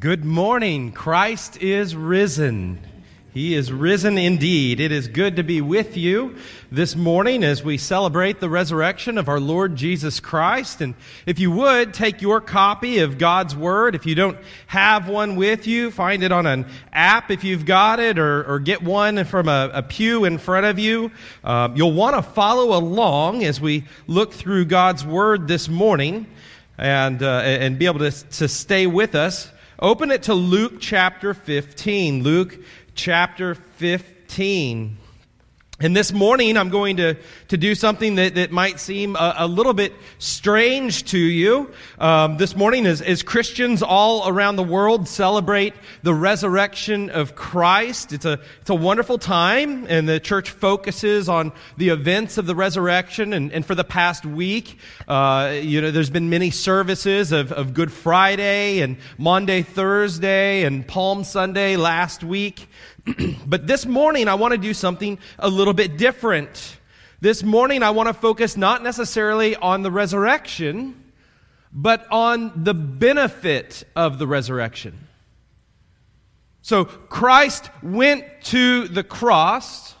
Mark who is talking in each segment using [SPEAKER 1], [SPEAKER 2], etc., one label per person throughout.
[SPEAKER 1] Good morning. Christ is risen. He is risen indeed. It is good to be with you this morning as we celebrate the resurrection of our Lord Jesus Christ. And if you would, take your copy of God's Word. If you don't have one with you, find it on an app if you've got it, or, or get one from a, a, pew in front of you. Uh, you'll want to follow along as we look through God's Word this morning and, uh, and be able to, to stay with us. Open it to Luke chapter 15. Luke chapter 15. And this morning, I'm going to, to do something that, that might seem a, a little bit strange to you. Um, this morning, as, as Christians all around the world celebrate the resurrection of Christ, it's a, it's a wonderful time, and the church focuses on the events of the resurrection. And, and for the past week, uh, you know, there's been many services of, of Good Friday and Maundy Thursday, and Palm Sunday last week. but this morning, I want to do something a little bit different. This morning, I want to focus not necessarily on the resurrection, but on the benefit of the resurrection. So, Christ went to the cross.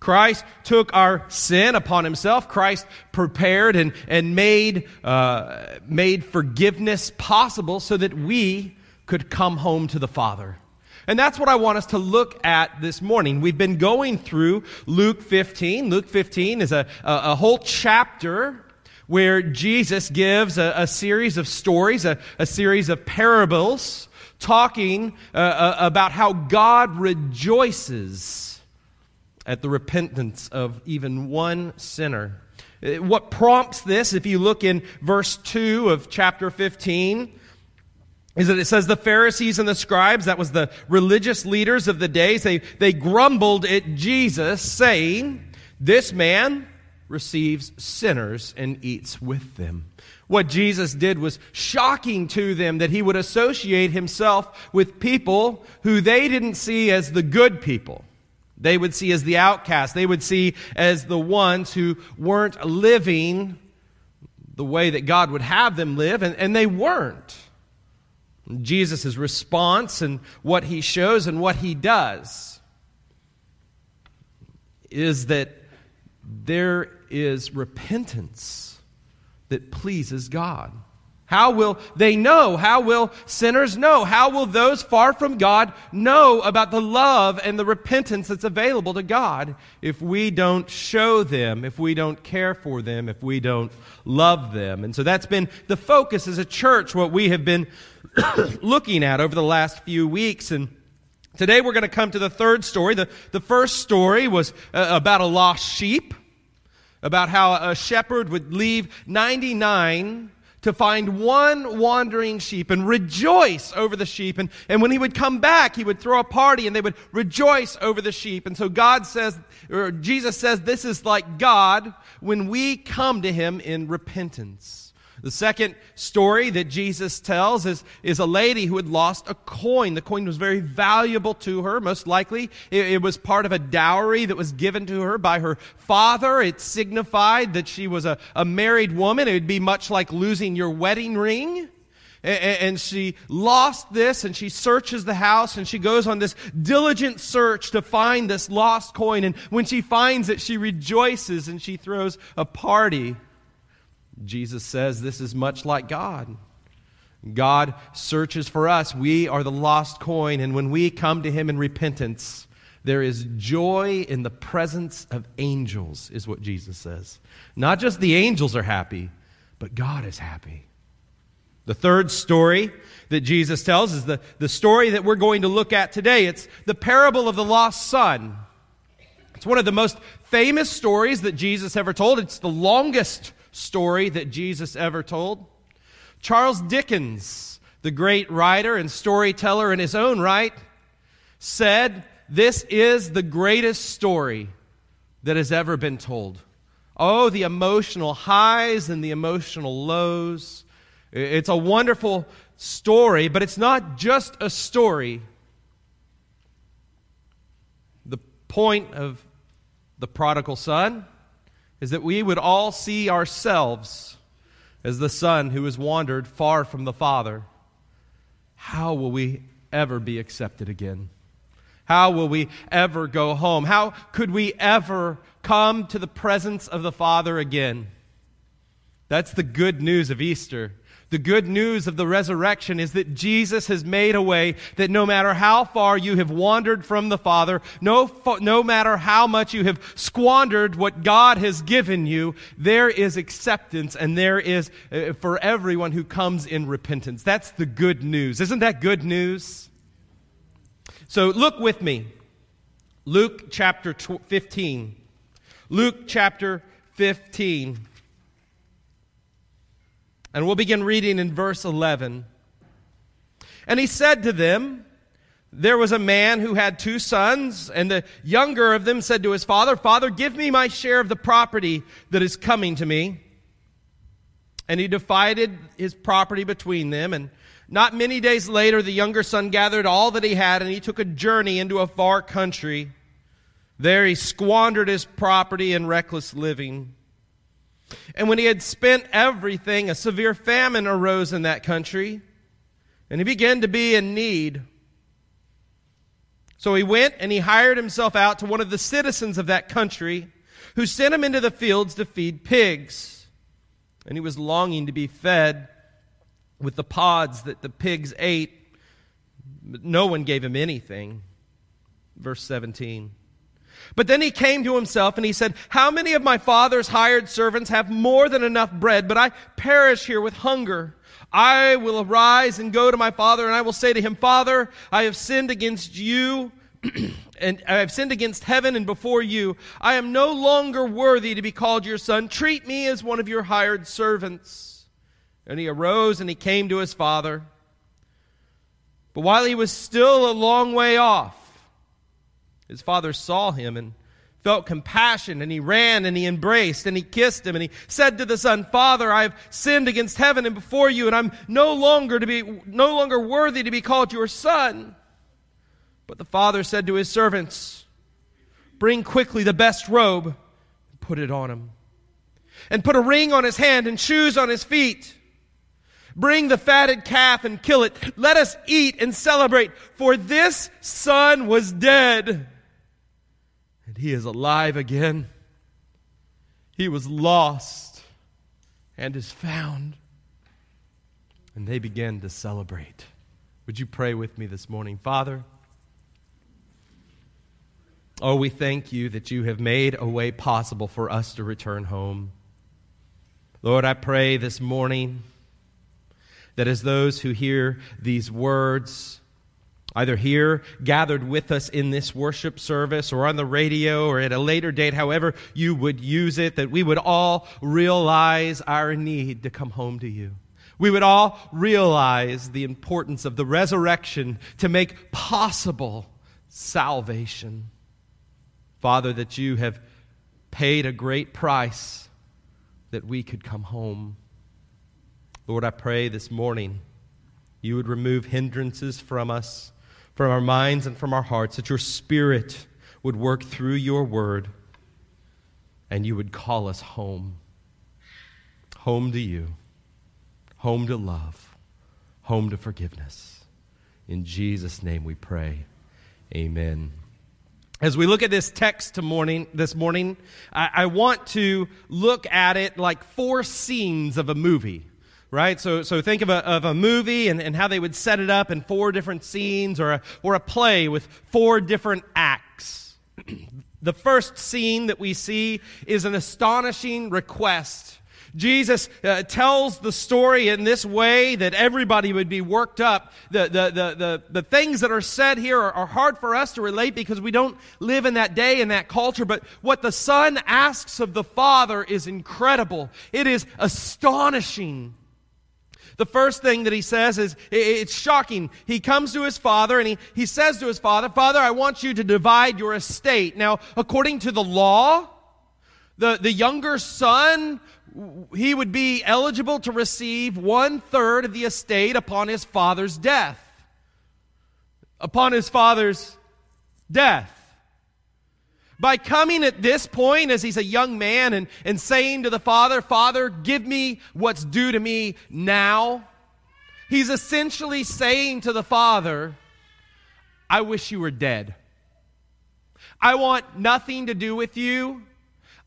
[SPEAKER 1] Christ took our sin upon himself. Christ prepared and, and made, uh, made forgiveness possible so that we could come home to the Father. And that's what I want us to look at this morning. We've been going through Luke 15. Luke 15 is a, a, a whole chapter where Jesus gives a, a series of stories, a, a, series of parables, talking uh, uh, about how God rejoices at the repentance of even one sinner. Uh, what prompts this, if you look in verse 2 of chapter 15, is that it says the Pharisees and the scribes, that was the religious leaders of the days, they, they grumbled at Jesus, saying, This man receives sinners and eats with them. What Jesus did was shocking to them that he would associate himself with people who they didn't see as the good people. They would see as the outcasts. They would see as the ones who weren't living the way that God would have them live, and, and they weren't. Jesus' response and what he shows and what he does is that there is repentance that pleases God. How will they know? How will sinners know? How will those far from God know about the love and the repentance that's available to God if we don't show them, if we don't care for them, if we don't love them? And so that's been the focus as a church, what we have been looking at over the last few weeks. And today we're going to come to the third story. The, the first story was uh, about a lost sheep, about how a shepherd would leave 99 to find one wandering sheep and rejoice over the sheep. And, and when he would come back, he would throw a party and they would rejoice over the sheep. And so God says, or Jesus says, this is like God when we come to him in repentance. The second story that Jesus tells is, is a lady who had lost a coin. The coin was very valuable to her, most likely. It, it, was part of a dowry that was given to her by her father. It signified that she was a, a married woman. It would be much like losing your wedding ring. And she lost this and she searches the house and she goes on this diligent search to find this lost coin. And when she finds it, she rejoices and she throws a party. Jesus says this is much like God. God searches for us. We are the lost coin, and when we come to Him in repentance, there is joy in the presence of angels, is what Jesus says. Not just the angels are happy, but God is happy. The third story that Jesus tells is the, the story that we're going to look at today. It's the parable of the lost son. It's one of the most famous stories that Jesus ever told. It's the longest story that Jesus ever told. Charles Dickens, the great writer and storyteller in his own right, said, This is the greatest story that has ever been told. Oh, the emotional highs and the emotional lows. It's a wonderful story, but it's not just a story. The point of the prodigal son is that we would all see ourselves as the son who has wandered far from the Father. how will we ever be accepted again? How will we ever go home? How could we ever come to the presence of the Father again? That's the good news of Easter. The good news of the resurrection is that Jesus has made a way that no matter how far you have wandered from the Father, no, no matter how much you have squandered what God has given you, there is acceptance and there is uh, for everyone who comes in repentance. That's the good news. Isn't that good news? So look with me. Luke chapter 15. Luke chapter 15. And we'll begin reading in verse 11. And he said to them, There was a man who had two sons, and the younger of them said to his father, Father, give me my share of the property that is coming to me. And he divided his property between them. And not many days later, the younger son gathered all that he had, and he took a journey into a far country. There he squandered his property in reckless living. And when he had spent everything, a severe famine arose in that country, and he began to be in need. So he went and he hired himself out to one of the citizens of that country, who sent him into the fields to feed pigs. And he was longing to be fed with the pods that the pigs ate, but no one gave him anything. Verse 17. But then he came to himself and he said, How many of my father's hired servants have more than enough bread, but I perish here with hunger? I will arise and go to my father, and I will say to him, Father, I have sinned against you, and I have sinned against heaven and before you. I am no longer worthy to be called your son. Treat me as one of your hired servants. And he arose and he came to his father. But while he was still a long way off, his father saw him and felt compassion, and he ran and he embraced and he kissed him, and he said to the son, Father, I have sinned against heaven and before you, and I'm no longer to be no longer worthy to be called your son. But the father said to his servants, Bring quickly the best robe and put it on him. And put a ring on his hand and shoes on his feet. Bring the fatted calf and kill it. Let us eat and celebrate, for this son was dead he is alive again. He was lost and is found. And they began to celebrate. Would you pray with me this morning? Father, oh, we thank you that you have made a way possible for us to return home. Lord, I pray this morning that as those who hear these words, either here gathered with us in this worship service or on the radio or at a later date, however you would use it, that we would all realize our need to come home to you. We would all realize the importance of the resurrection to make possible salvation. Father, that you have paid a great price that we could come home. Lord, I pray this morning you would remove hindrances from us from our minds and from our hearts, that your Spirit would work through your word and you would call us home. Home to you, home to love, home to forgiveness. In Jesus' name we pray. Amen. As we look at this text to morning, this morning, I, I want to look at it like four scenes of a movie right? So, so think of a, of a movie and, and how they would set it up in four different scenes or a, or a play with four different acts. the first scene that we see is an astonishing request. Jesus uh, tells the story in this way that everybody would be worked up. The, the, the, the, the things that are said here are, are hard for us to relate because we don't live in that day and that culture. But what the Son asks of the Father is incredible. It is astonishing. The first thing that he says is, it's shocking. He comes to his father and he, he says to his father, Father, I want you to divide your estate. Now, according to the law, the, the younger son, he would be eligible to receive one third of the estate upon his father's death. Upon his father's death by coming at this point as he's a young man and, and saying to the father, Father, give me what's due to me now. he's essentially saying to the father, I wish you were dead. I want nothing to do with you.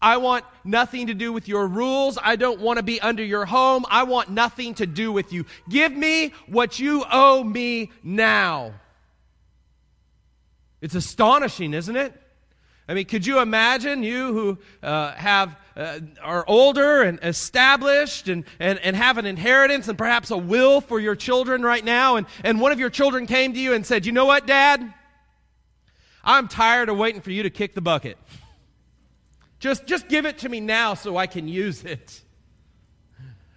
[SPEAKER 1] I want nothing to do with your rules. I don't want to be under your home. I want nothing to do with you. Give me what you owe me now. It's astonishing, isn't it? I mean, could you imagine you who uh, have uh, are older and established and, and, and have an inheritance and perhaps a will for your children right now, and, and one of your children came to you and said, You know what, Dad? I'm tired of waiting for you to kick the bucket. Just, just give it to me now so I can use it.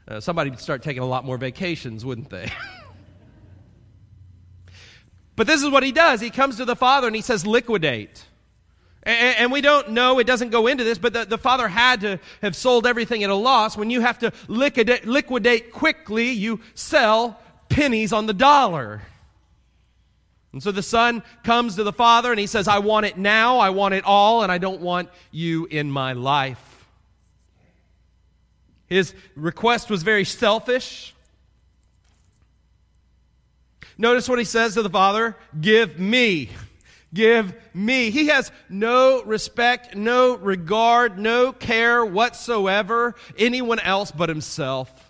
[SPEAKER 1] Uh, somebody would start taking a lot more vacations, wouldn't they? but this is what he does. He comes to the father and he says, Liquidate. And, and we don't know, it doesn't go into this, but the, the father had to have sold everything at a loss. When you have to liquidate, liquidate quickly, you sell pennies on the dollar. And so the son comes to the father and he says, I want it now, I want it all, and I don't want you in my life. His request was very selfish. Notice what he says to the father Give me. Give me. He has no respect, no regard, no care whatsoever, anyone else but himself.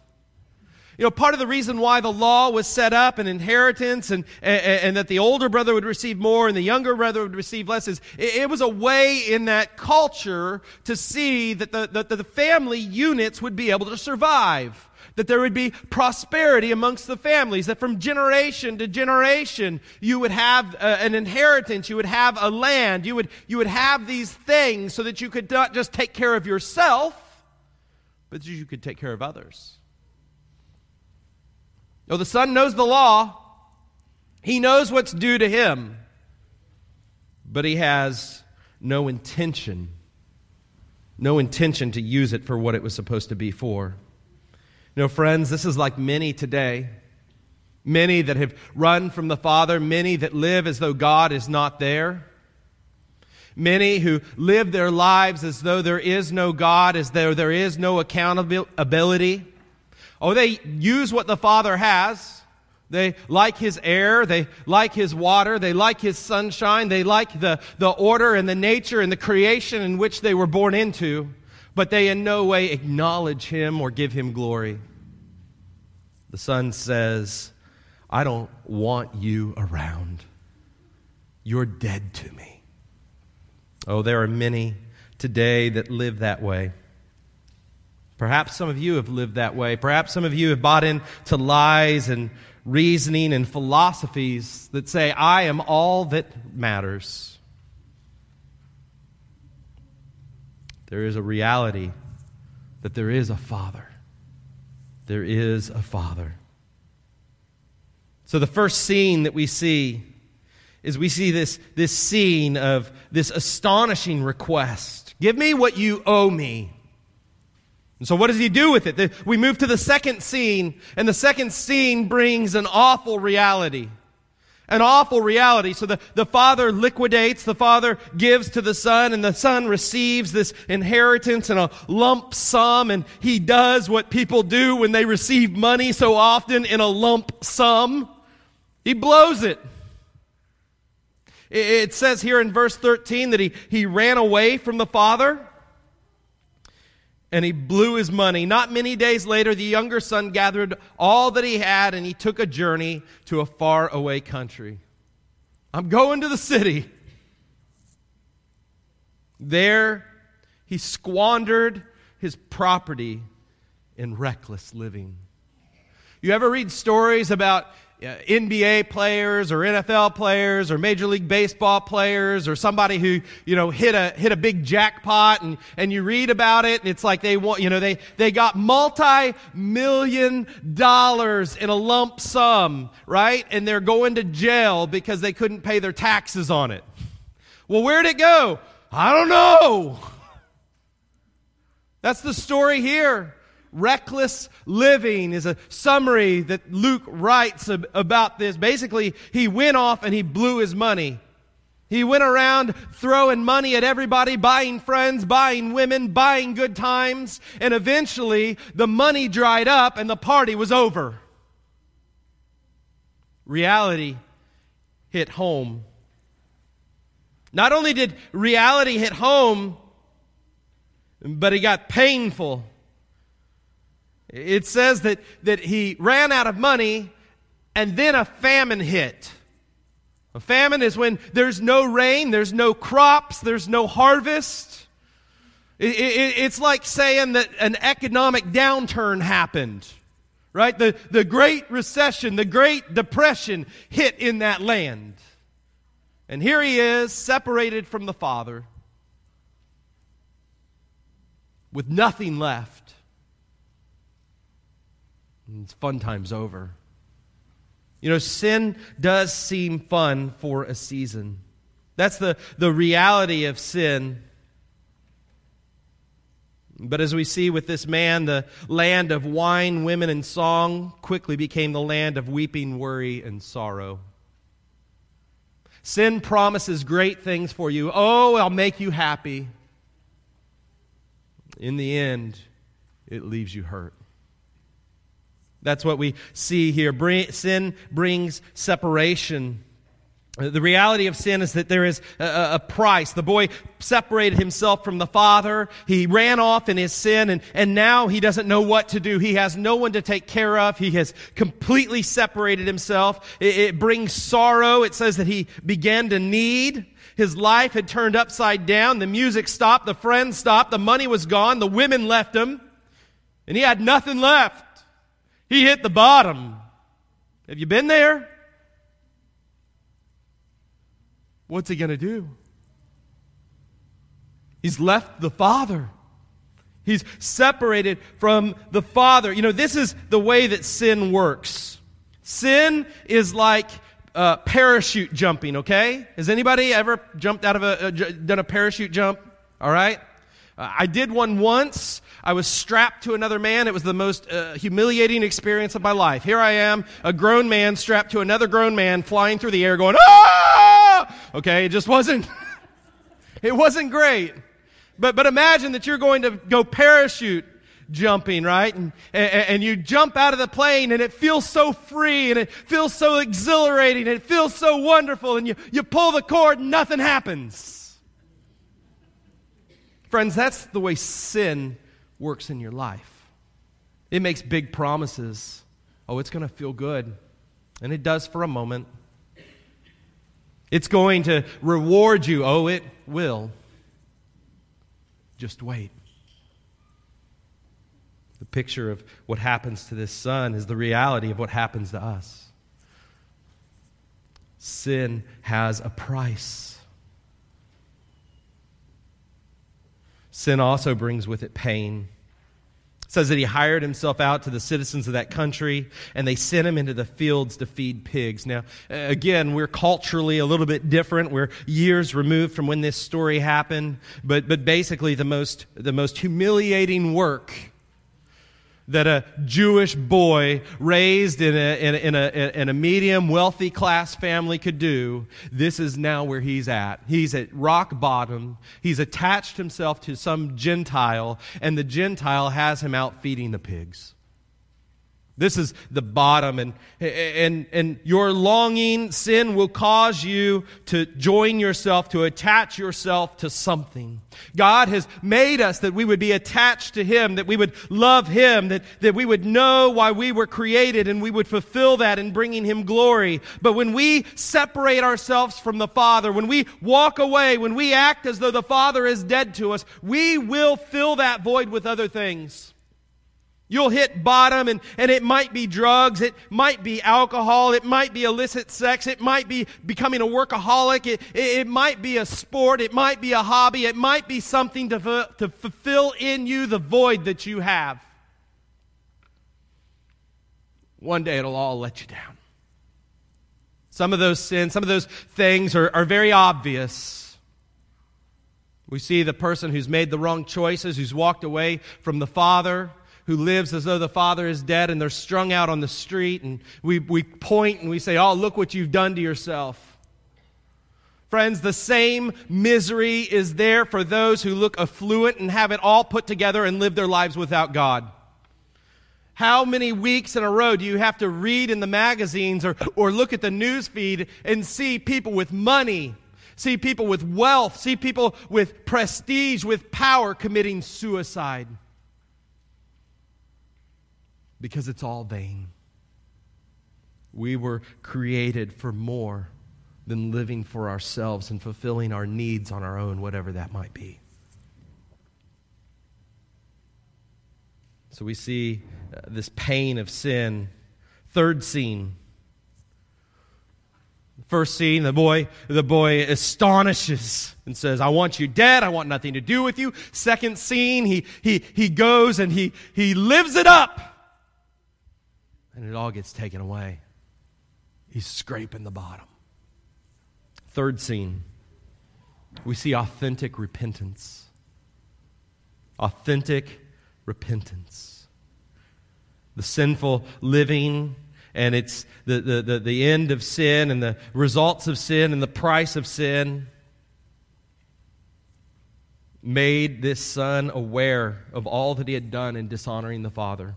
[SPEAKER 1] You know, part of the reason why the law was set up and inheritance and, and, and, that the older brother would receive more and the younger brother would receive less is it, it was a way in that culture to see that the, that the family units would be able to survive. That there would be prosperity amongst the families, that from generation to generation you would have uh, an inheritance, you would have a land, you would, you would have these things so that you could not just take care of yourself, but that you could take care of others. No, the son knows the law. He knows what's due to him. But he has no intention, no intention to use it for what it was supposed to be for. You know, friends, this is like many today. Many that have run from the Father, many that live as though God is not there. Many who live their lives as though there is no God, as though there is no accountability. Oh, they use what the Father has. They like His air. They like His water. They like His sunshine. They like the, the order and the nature and the creation in which they were born into. But they in no way acknowledge Him or give Him glory. The Son says, I don't want you around. You're dead to me. Oh, there are many today that live that way. Perhaps some of you have lived that way. Perhaps some of you have bought into lies and reasoning and philosophies that say, I am all that matters. There is a reality that there is a Father. There is a Father. So the first scene that we see is we see this, this scene of this astonishing request Give me what you owe me. And so what does he do with it? We move to the second scene, and the second scene brings an awful reality. An awful reality. So the, the father liquidates, the father gives to the son, and the son receives this inheritance in a lump sum, and he does what people do when they receive money so often in a lump sum. He blows it. It says here in verse 13 that he, he ran away from the father and he blew his money. Not many days later, the younger son gathered all that he had and he took a journey to a faraway country. I'm going to the city. There, he squandered his property in reckless living. You ever read stories about Uh, NBA players or NFL players or Major League Baseball players or somebody who, you know, hit a, hit a big jackpot and, and you read about it and it's like they want, you know, they, they got multi-million dollars in a lump sum, right? And they're going to jail because they couldn't pay their taxes on it. Well, where'd it go? I don't know. That's the story here. Reckless living is a summary that Luke writes about this. Basically, he went off and he blew his money. He went around throwing money at everybody, buying friends, buying women, buying good times, and eventually the money dried up and the party was over. reality hit home. Not only did reality hit home, but it got painful. It says that, that he ran out of money and then a famine hit. A famine is when there's no rain, there's no crops, there's no harvest. It, it, it's like saying that an economic downturn happened, right? The, the Great Recession, the Great Depression hit in that land. And here he is, separated from the Father, with nothing left. It's fun time's over. You know, sin does seem fun for a season. That's the, the reality of sin. But as we see with this man, the land of wine, women, and song quickly became the land of weeping, worry, and sorrow. Sin promises great things for you. Oh, I'll make you happy. In the end, it leaves you hurt. That's what we see here. Sin brings separation. The reality of sin is that there is a, price. The boy separated himself from the father. He ran off in his sin and, and now he doesn't know what to do. He has no one to take care of. He has completely separated himself. It, it brings sorrow. It says that he began to need. His life had turned upside down. The music stopped. The friends stopped. The money was gone. The women left him. And he had nothing left. He hit the bottom. Have you been there? What's he going to do? He's left the Father. He's separated from the Father. You know, this is the way that sin works. Sin is like uh, parachute jumping, okay? Has anybody ever jumped out of a, uh, done a parachute jump? All right? Uh, I did one once. I was strapped to another man. It was the most uh, humiliating experience of my life. Here I am, a grown man strapped to another grown man, flying through the air, going, ah! Okay, it just wasn't, it wasn't great. But, but imagine that you're going to go parachute jumping, right? And, and, and, you jump out of the plane and it feels so free and it feels so exhilarating and it feels so wonderful and you, you pull the cord and nothing happens. Friends, that's the way sin works in your life. It makes big promises. Oh, it's going to feel good. And it does for a moment. It's going to reward you. Oh, it will. Just wait. The picture of what happens to this son is the reality of what happens to us. Sin has a price. Sin also brings with it pain. It says that he hired himself out to the citizens of that country and they sent him into the fields to feed pigs. Now, again, we're culturally a little bit different. We're years removed from when this story happened, but, but basically the most, the most humiliating work that a Jewish boy raised in a, in a, in a, in a medium wealthy class family could do, this is now where he's at. He's at rock bottom. He's attached himself to some Gentile, and the Gentile has him out feeding the pigs. This is the bottom. And, and, and your longing, sin will cause you to join yourself, to attach yourself to something. God has made us that we would be attached to Him, that we would love Him, that, that we would know why we were created and we would fulfill that in bringing Him glory. But when we separate ourselves from the Father, when we walk away, when we act as though the Father is dead to us, we will fill that void with other things. You'll hit bottom and, and it might be drugs, it might be alcohol, it might be illicit sex, it might be becoming a workaholic, it, it, it might be a sport, it might be a hobby, it might be something to, to fulfill in you the void that you have. One day it'll all let you down. Some of those sins, some of those things are, are very obvious. We see the person who's made the wrong choices, who's walked away from the Father who lives as though the father is dead and they're strung out on the street and we, we point and we say, Oh, look what you've done to yourself. Friends, the same misery is there for those who look affluent and have it all put together and live their lives without God. How many weeks in a row do you have to read in the magazines or, or look at the news feed and see people with money, see people with wealth, see people with prestige, with power committing suicide? Because it's all vain. We were created for more than living for ourselves and fulfilling our needs on our own, whatever that might be. So we see uh, this pain of sin. Third scene. First scene, the boy, the boy astonishes and says, I want you dead. I want nothing to do with you. Second scene, he, he, he goes and he, he lives it up. And it all gets taken away. He's scraping the bottom. Third scene, we see authentic repentance. Authentic repentance. The sinful living and it's the, the, the, the, end of sin and the results of sin and the price of sin made this son aware of all that he had done in dishonoring the Father.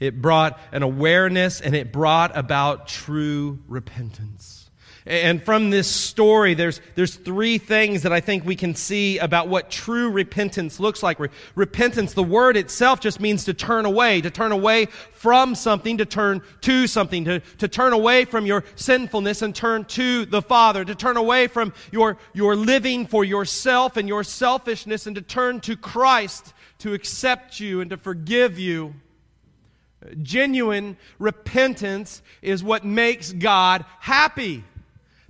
[SPEAKER 1] It brought an awareness and it brought about true repentance. And from this story, there's, there's three things that I think we can see about what true repentance looks like. repentance, the word itself just means to turn away, to turn away from something, to turn to something, to, to turn away from your sinfulness and turn to the Father, to turn away from your, your living for yourself and your selfishness and to turn to Christ to accept you and to forgive you. Genuine repentance is what makes God happy.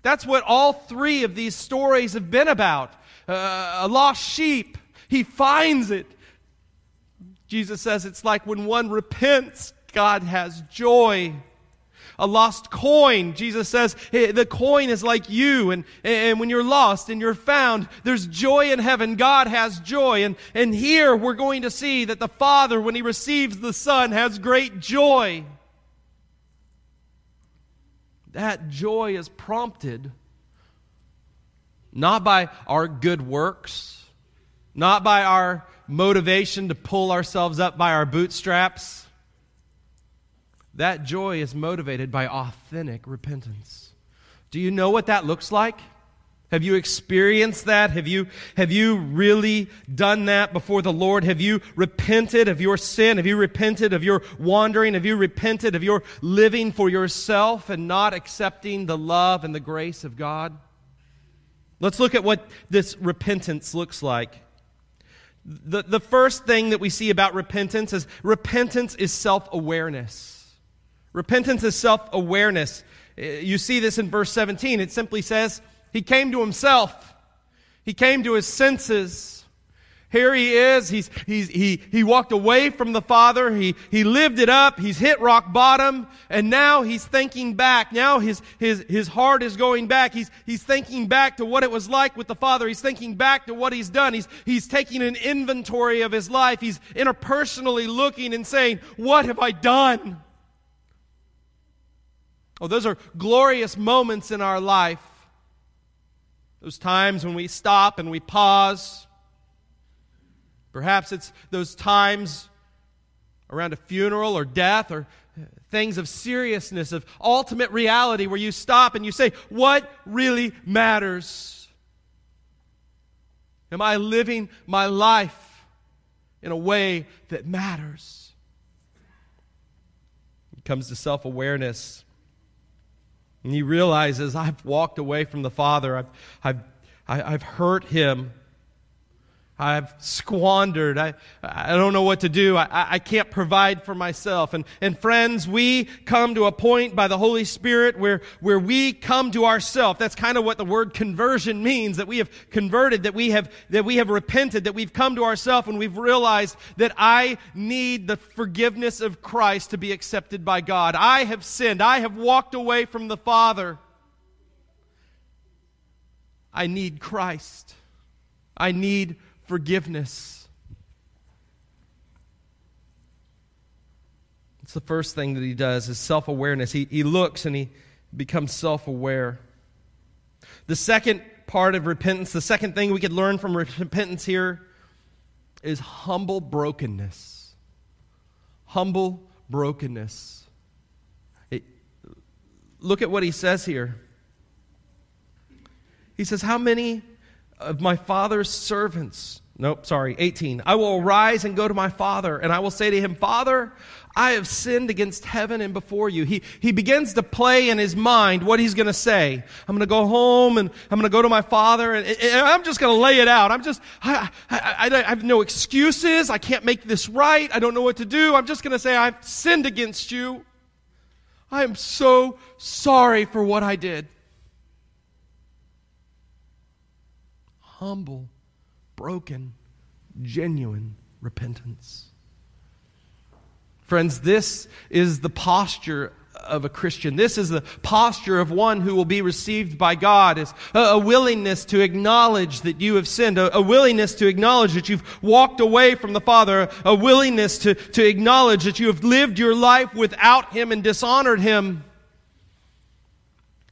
[SPEAKER 1] That's what all three of these stories have been about. Uh, a lost sheep, he finds it. Jesus says it's like when one repents, God has joy. A lost coin, Jesus says hey, the coin is like you, and, and when you're lost and you're found, there's joy in heaven. God has joy. And, and here we're going to see that the Father, when he receives the Son, has great joy that joy is prompted not by our good works, not by our motivation to pull ourselves up by our bootstraps. That joy is motivated by authentic repentance. Do you know what that looks like? Have you experienced that? Have you, have you really done that before the Lord? Have you repented of your sin? Have you repented of your wandering? Have you repented of your living for yourself and not accepting the love and the grace of God? Let's look at what this repentance looks like. The, the first thing that we see about repentance is repentance is self awareness. Repentance is self awareness. Uh, you see this in verse 17. It simply says, he came to himself. He came to his senses. Here he is. He's, he's, he, he walked away from the Father. He, he lived it up. He's hit rock bottom. And now he's thinking back. Now his, his, his heart is going back. He's, he's thinking back to what it was like with the Father. He's thinking back to what he's done. He's, he's taking an inventory of his life. He's interpersonally looking and saying, What have I done? Oh, those are glorious moments in our life. Those times when we stop and we pause. Perhaps it's those times around a funeral or death or things of seriousness, of ultimate reality, where you stop and you say, What really matters? Am I living my life in a way that matters? It comes to self awareness. And he realizes, I've walked away from the Father. I've, I've, I've hurt him. I've squandered. I, I don't know what to do. I, I can't provide for myself. And, and friends, we come to a point by the Holy Spirit where, where we come to ourselves. That's kind of what the word conversion means, that we have converted, that we have, that we have repented, that we've come to ourselves and we've realized that I need the forgiveness of Christ to be accepted by God. I have sinned. I have walked away from the Father. I need Christ. I need forgiveness. It's the first thing that he does is self-awareness. He, he looks and he becomes self-aware. The second part of repentance, the second thing we could learn from repentance here is humble brokenness. humble brokenness. It, look at what he says here. He says, How many of my father's servants? Nope, sorry, 18. I will arise and go to my father, and I will say to him, Father, I have sinned against heaven and before you. He, he begins to play in his mind what he's going to say. I'm going to go home and I'm going to go to my father and, and I'm just going to lay it out. I'm just, I, I, I, I have no excuses. I can't make this right. I don't know what to do. I'm just going to say, I've sinned against you. I am so sorry for what I did. Humble, broken, genuine repentance. Friends, this is the posture of a Christian. This is the posture of one who will be received by God is a, a willingness to acknowledge that you have sinned, a, a, willingness to acknowledge that you've walked away from the Father, a, a willingness to, to acknowledge that you have lived your life without Him and dishonored Him.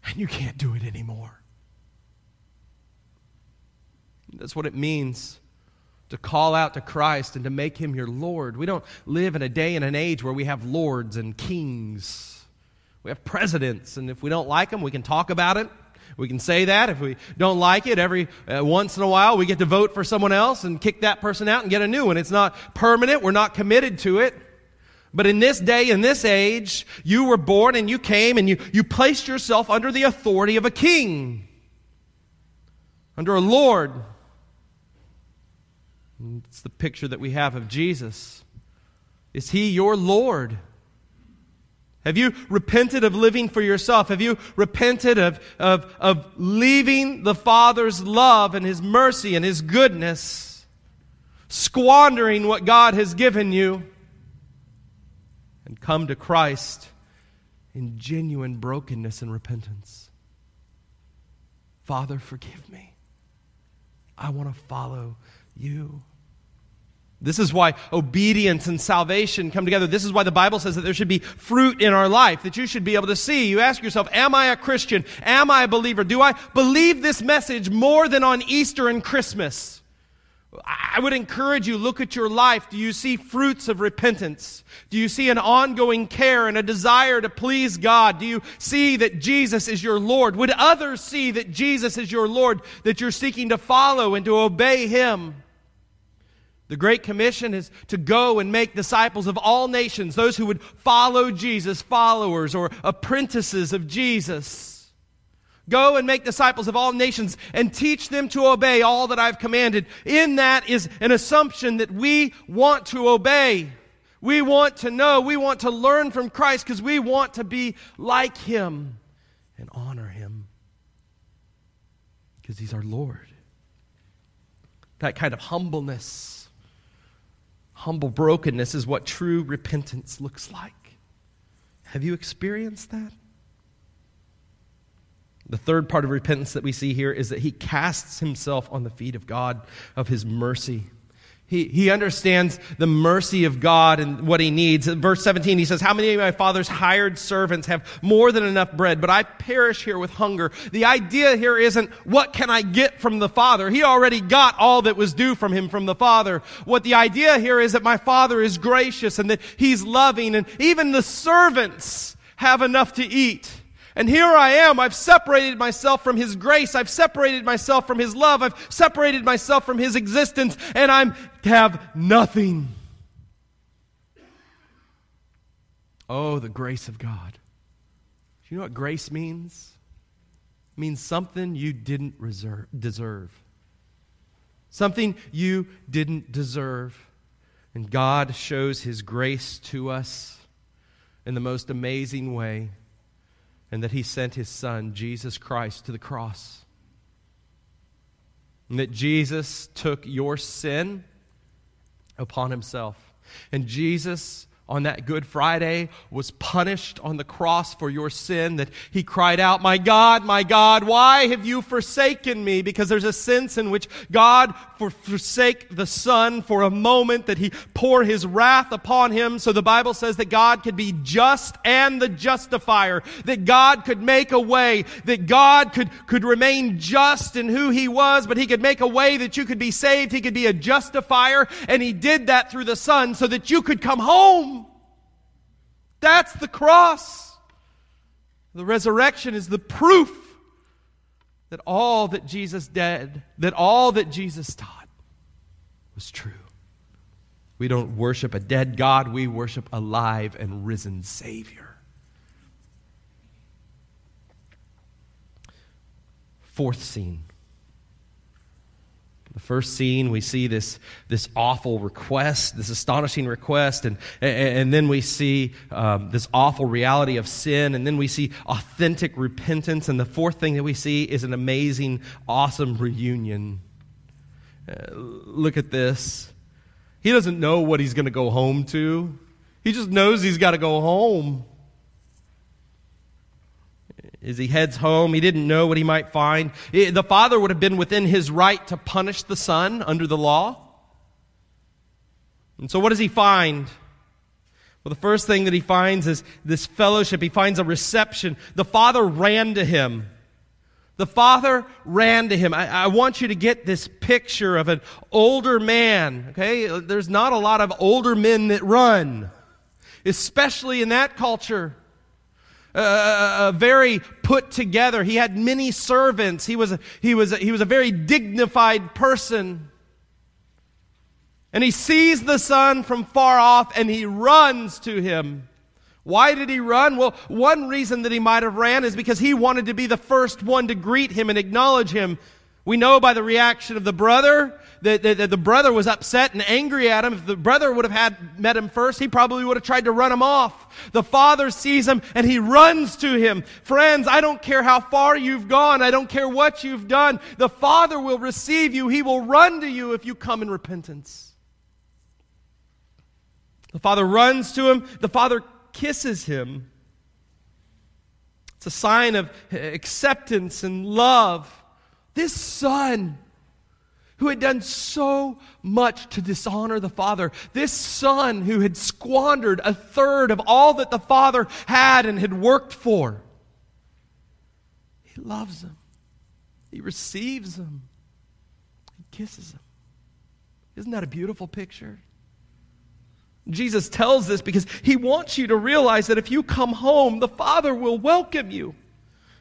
[SPEAKER 1] And you can't do it anymore. That's what it means to call out to Christ and to make him your Lord. We don't live in a day and an age where we have lords and kings. We have presidents, and if we don't like them, we can talk about it. We can say that. If we don't like it, every uh, once in a while, we get to vote for someone else and kick that person out and get a new one. It's not permanent. We're not committed to it. But in this day, in this age, you were born and you came and you, you placed yourself under the authority of a king, under a Lord, it's the picture that we have of Jesus. Is he your Lord? Have you repented of living for yourself? Have you repented of, of, of leaving the Father's love and His mercy and His goodness, squandering what God has given you, and come to Christ in genuine brokenness and repentance? Father, forgive me. I want to follow you. This is why obedience and salvation come together. This is why the Bible says that there should be fruit in our life that you should be able to see. You ask yourself, Am I a Christian? Am I a believer? Do I believe this message more than on Easter and Christmas? I would encourage you, look at your life. Do you see fruits of repentance? Do you see an ongoing care and a desire to please God? Do you see that Jesus is your Lord? Would others see that Jesus is your Lord, that you're seeking to follow and to obey Him? The Great Commission is to go and make disciples of all nations, those who would follow Jesus, followers or apprentices of Jesus. Go and make disciples of all nations and teach them to obey all that I've commanded. In that is an assumption that we want to obey. We want to know. We want to learn from Christ because we want to be like Him and honor Him because He's our Lord. That kind of humbleness humble brokenness is what true repentance looks like. Have you experienced that? The third part of repentance that we see here is that he casts himself on the feet of God of his mercy. He, he understands the mercy of God and what he needs. Verse 17, he says, How many of my father's hired servants have more than enough bread, but I perish here with hunger? The idea here isn't, what can I get from the father? He already got all that was due from him from the father. What the idea here is that my father is gracious and that he's loving and even the servants have enough to eat. And here I am. I've separated myself from His grace. I've separated myself from His love. I've separated myself from His existence, and I have nothing. Oh, the grace of God. Do you know what grace means? It means something you didn't reserve, deserve. Something you didn't deserve. And God shows His grace to us in the most amazing way and that he sent his son, Jesus Christ, to the cross. And that Jesus took your sin upon himself. And Jesus on that Good Friday was punished on the cross for your sin, that he cried out, My God, my God, why have you forsaken me? Because there's a sense in which God for, forsake the Son for a moment, that he pour his wrath upon him. So the Bible says that God could be just and the justifier, that God could make a way, that God could, could remain just in who he was, but he could make a way that you could be saved. He could be a justifier, and he did that through the Son so that you could come home That's the cross. The resurrection is the proof that all that Jesus did, that all that Jesus taught was true. We don't worship a dead God, we worship a live and risen Savior. Fourth scene. The first scene, we see this, this awful request, this astonishing request, and, and, and then we see um, this awful reality of sin, and then we see authentic repentance, and the fourth thing that we see is an amazing, awesome reunion. Uh, look at this. He doesn't know what he's going to go home to, he just knows he's got to go home. As he heads home, he didn't know what he might find. The father would have been within his right to punish the son under the law. And so, what does he find? Well, the first thing that he finds is this fellowship. He finds a reception. The father ran to him. The father ran to him. I, I, want you to get this picture of an older man. Okay? There's not a lot of older men that run, especially in that culture uh, very put together. He had many servants. He was, he, was he was a very dignified person. And he sees the son from far off and he runs to him. Why did he run? Well, one reason that he might have ran is because he wanted to be the first one to greet him and acknowledge him. We know by the reaction of the brother that, that, that, the brother was upset and angry at him. If the brother would have had met him first, he probably would have tried to run him off. The father sees him and he runs to him. Friends, I don't care how far you've gone. I don't care what you've done. The father will receive you. He will run to you if you come in repentance. The father runs to him. The father kisses him. It's a sign of acceptance and love. This son who had done so much to dishonor the Father, this son who had squandered a third of all that the Father had and had worked for, he loves him. He receives him. He kisses him. Isn't that a beautiful picture? Jesus tells this because he wants you to realize that if you come home, the Father will welcome you.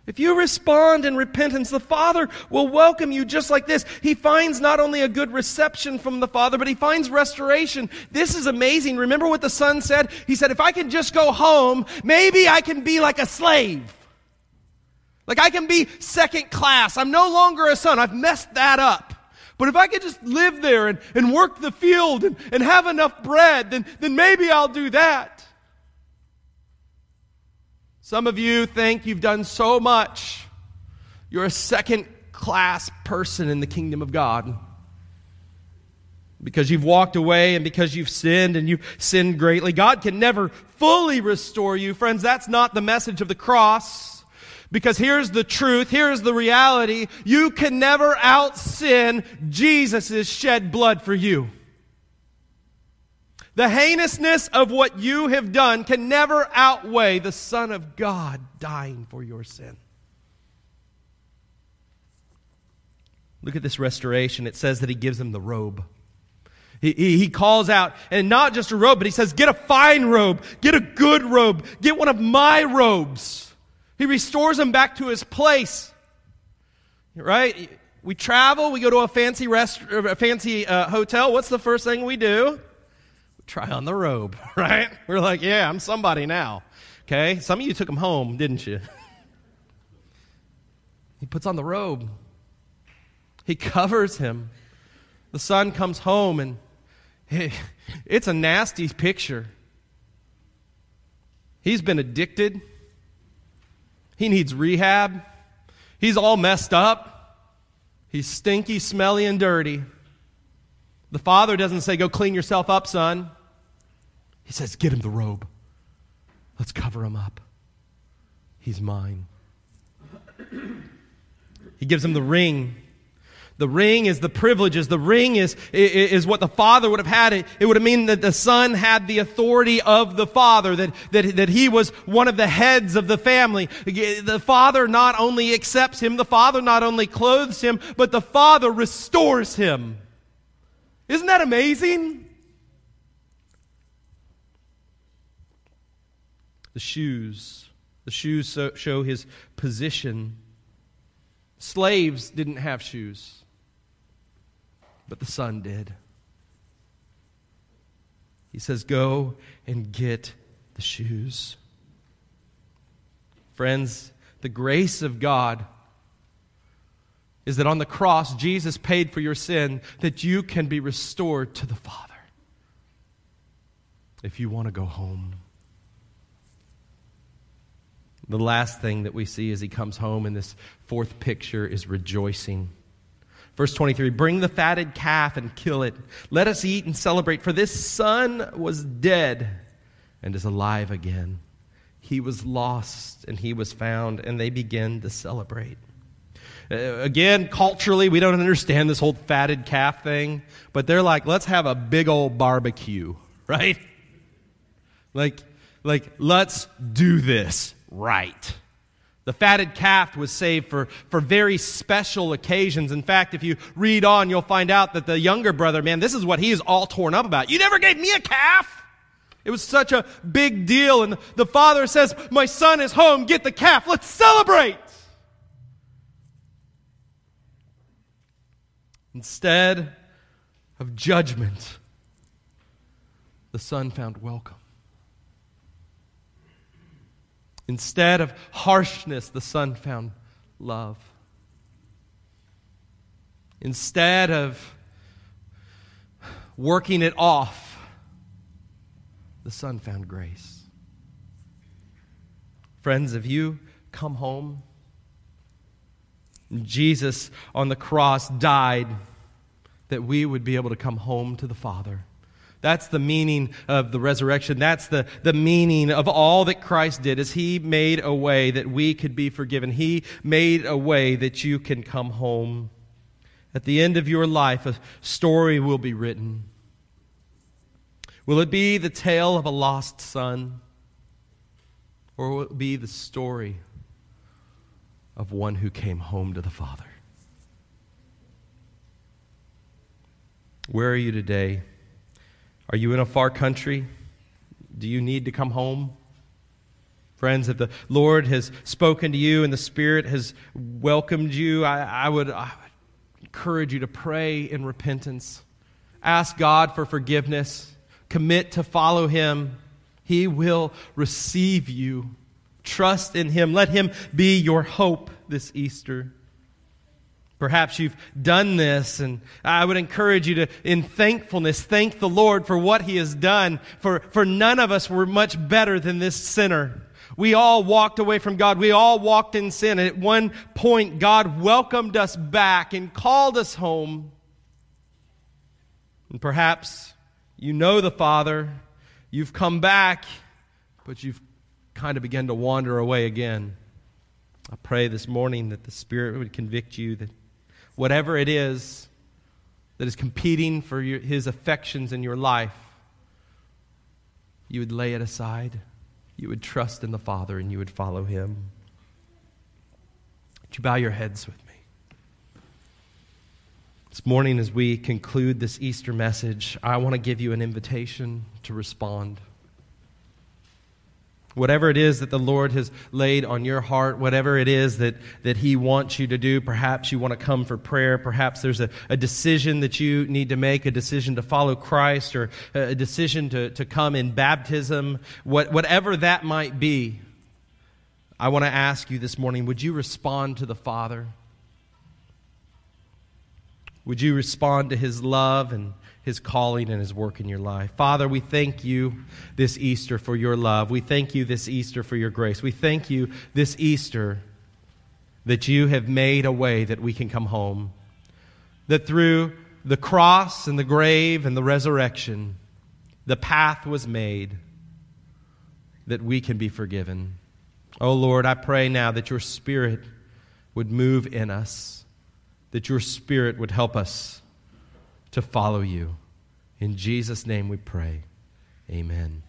[SPEAKER 1] If you respond in repentance, the Father will welcome you just like this. He finds not only a good reception from the Father, but he finds restoration. This is amazing. Remember what the Son said? He said, if I can just go home, maybe I can be like a slave. Like I can be second class. I'm no longer a son. I've messed that up. But if I could just live there and, and work the field and, and have enough bread, then, then maybe I'll do that. Some of you think you've done so much. You're a second class person in the kingdom of God. Because you've walked away and because you've sinned and you've sinned greatly. God can never fully restore you. Friends, that's not the message of the cross. Because here's the truth, here's the reality. You can never out sin Jesus' shed blood for you. The heinousness of what you have done can never outweigh the Son of God dying for your sin. Look at this restoration. It says that he gives him the robe. He, he, he, calls out, and not just a robe, but he says, Get a fine robe, get a good robe, get one of my robes. He restores him back to his place. Right? We travel, we go to a fancy rest, a fancy uh, hotel. What's the first thing we do? Try on the robe, right? We're like, yeah, I'm somebody now. Okay? Some of you took him home, didn't you? he puts on the robe, he covers him. The son comes home, and it's a nasty picture. He's been addicted, he needs rehab, he's all messed up. He's stinky, smelly, and dirty. The father doesn't say, Go clean yourself up, son. He says, Get him the robe. Let's cover him up. He's mine. He gives him the ring. The ring is the privileges. The ring is, is what the father would have had. It, it would have mean that the son had the authority of the father, that, that, that he was one of the heads of the family. The father not only accepts him, the father not only clothes him, but the father restores him. Isn't that amazing? The shoes. The shoes show his position. Slaves didn't have shoes, but the son did. He says, Go and get the shoes. Friends, the grace of God is that on the cross, Jesus paid for your sin that you can be restored to the Father. If you want to go home. The last thing that we see as he comes home in this fourth picture is rejoicing. Verse 23 Bring the fatted calf and kill it. Let us eat and celebrate, for this son was dead and is alive again. He was lost and he was found, and they begin to celebrate. Uh, again, culturally, we don't understand this whole fatted calf thing, but they're like, let's have a big old barbecue, right? Like, like let's do this right. The fatted calf was saved for, for very special occasions. In fact, if you read on, you'll find out that the younger brother, man, this is what he is all torn up about. You never gave me a calf. It was such a big deal. And the father says, My son is home. Get the calf. Let's celebrate. Instead of judgment, the son found welcome. Instead of harshness, the son found love. Instead of working it off, the son found grace. Friends, have you come home? Jesus on the cross died that we would be able to come home to the Father. That's the meaning of the resurrection. That's the, the meaning of all that Christ did is he made a way that we could be forgiven. He made a way that you can come home. At the end of your life, a story will be written. Will it be the tale of a lost son? Or will it be the story of one who came home to the Father. Where are you today? Are you in a far country? Do you need to come home? Friends, if the Lord has spoken to you and the Spirit has welcomed you, I, I, would, I would encourage you to pray in repentance. Ask God for forgiveness. Commit to follow Him. He will receive you. Trust in Him. Let Him be your hope this Easter. Perhaps you've done this, and I would encourage you to, in thankfulness, thank the Lord for what He has done. For, for none of us were much better than this sinner. We all walked away from God. We all walked in sin. And at one point, God welcomed us back and called us home. And perhaps you know the Father. You've come back, but you've kind of begun to wander away again. I pray this morning that the Spirit would convict you that whatever it is that is competing for your, His affections in your life, you would lay it aside. You would trust in the Father and you would follow Him. Would you bow your heads with me? This morning, as we conclude this Easter message, I want to give you an invitation to respond. Whatever it is that the Lord has laid on your heart, whatever it is that, that He wants you to do, perhaps you want to come for prayer, perhaps there's a, a decision that you need to make, a decision to follow Christ, or a decision to, to come in baptism, what, whatever that might be, I want to ask you this morning would you respond to the Father? Would you respond to His love and his calling and his work in your life. Father, we thank you this Easter for your love. We thank you this Easter for your grace. We thank you this Easter that you have made a way that we can come home. That through the cross and the grave and the resurrection, the path was made that we can be forgiven. Oh Lord, I pray now that your Spirit would move in us, that your Spirit would help us to follow you. In Jesus' name we pray. Amen.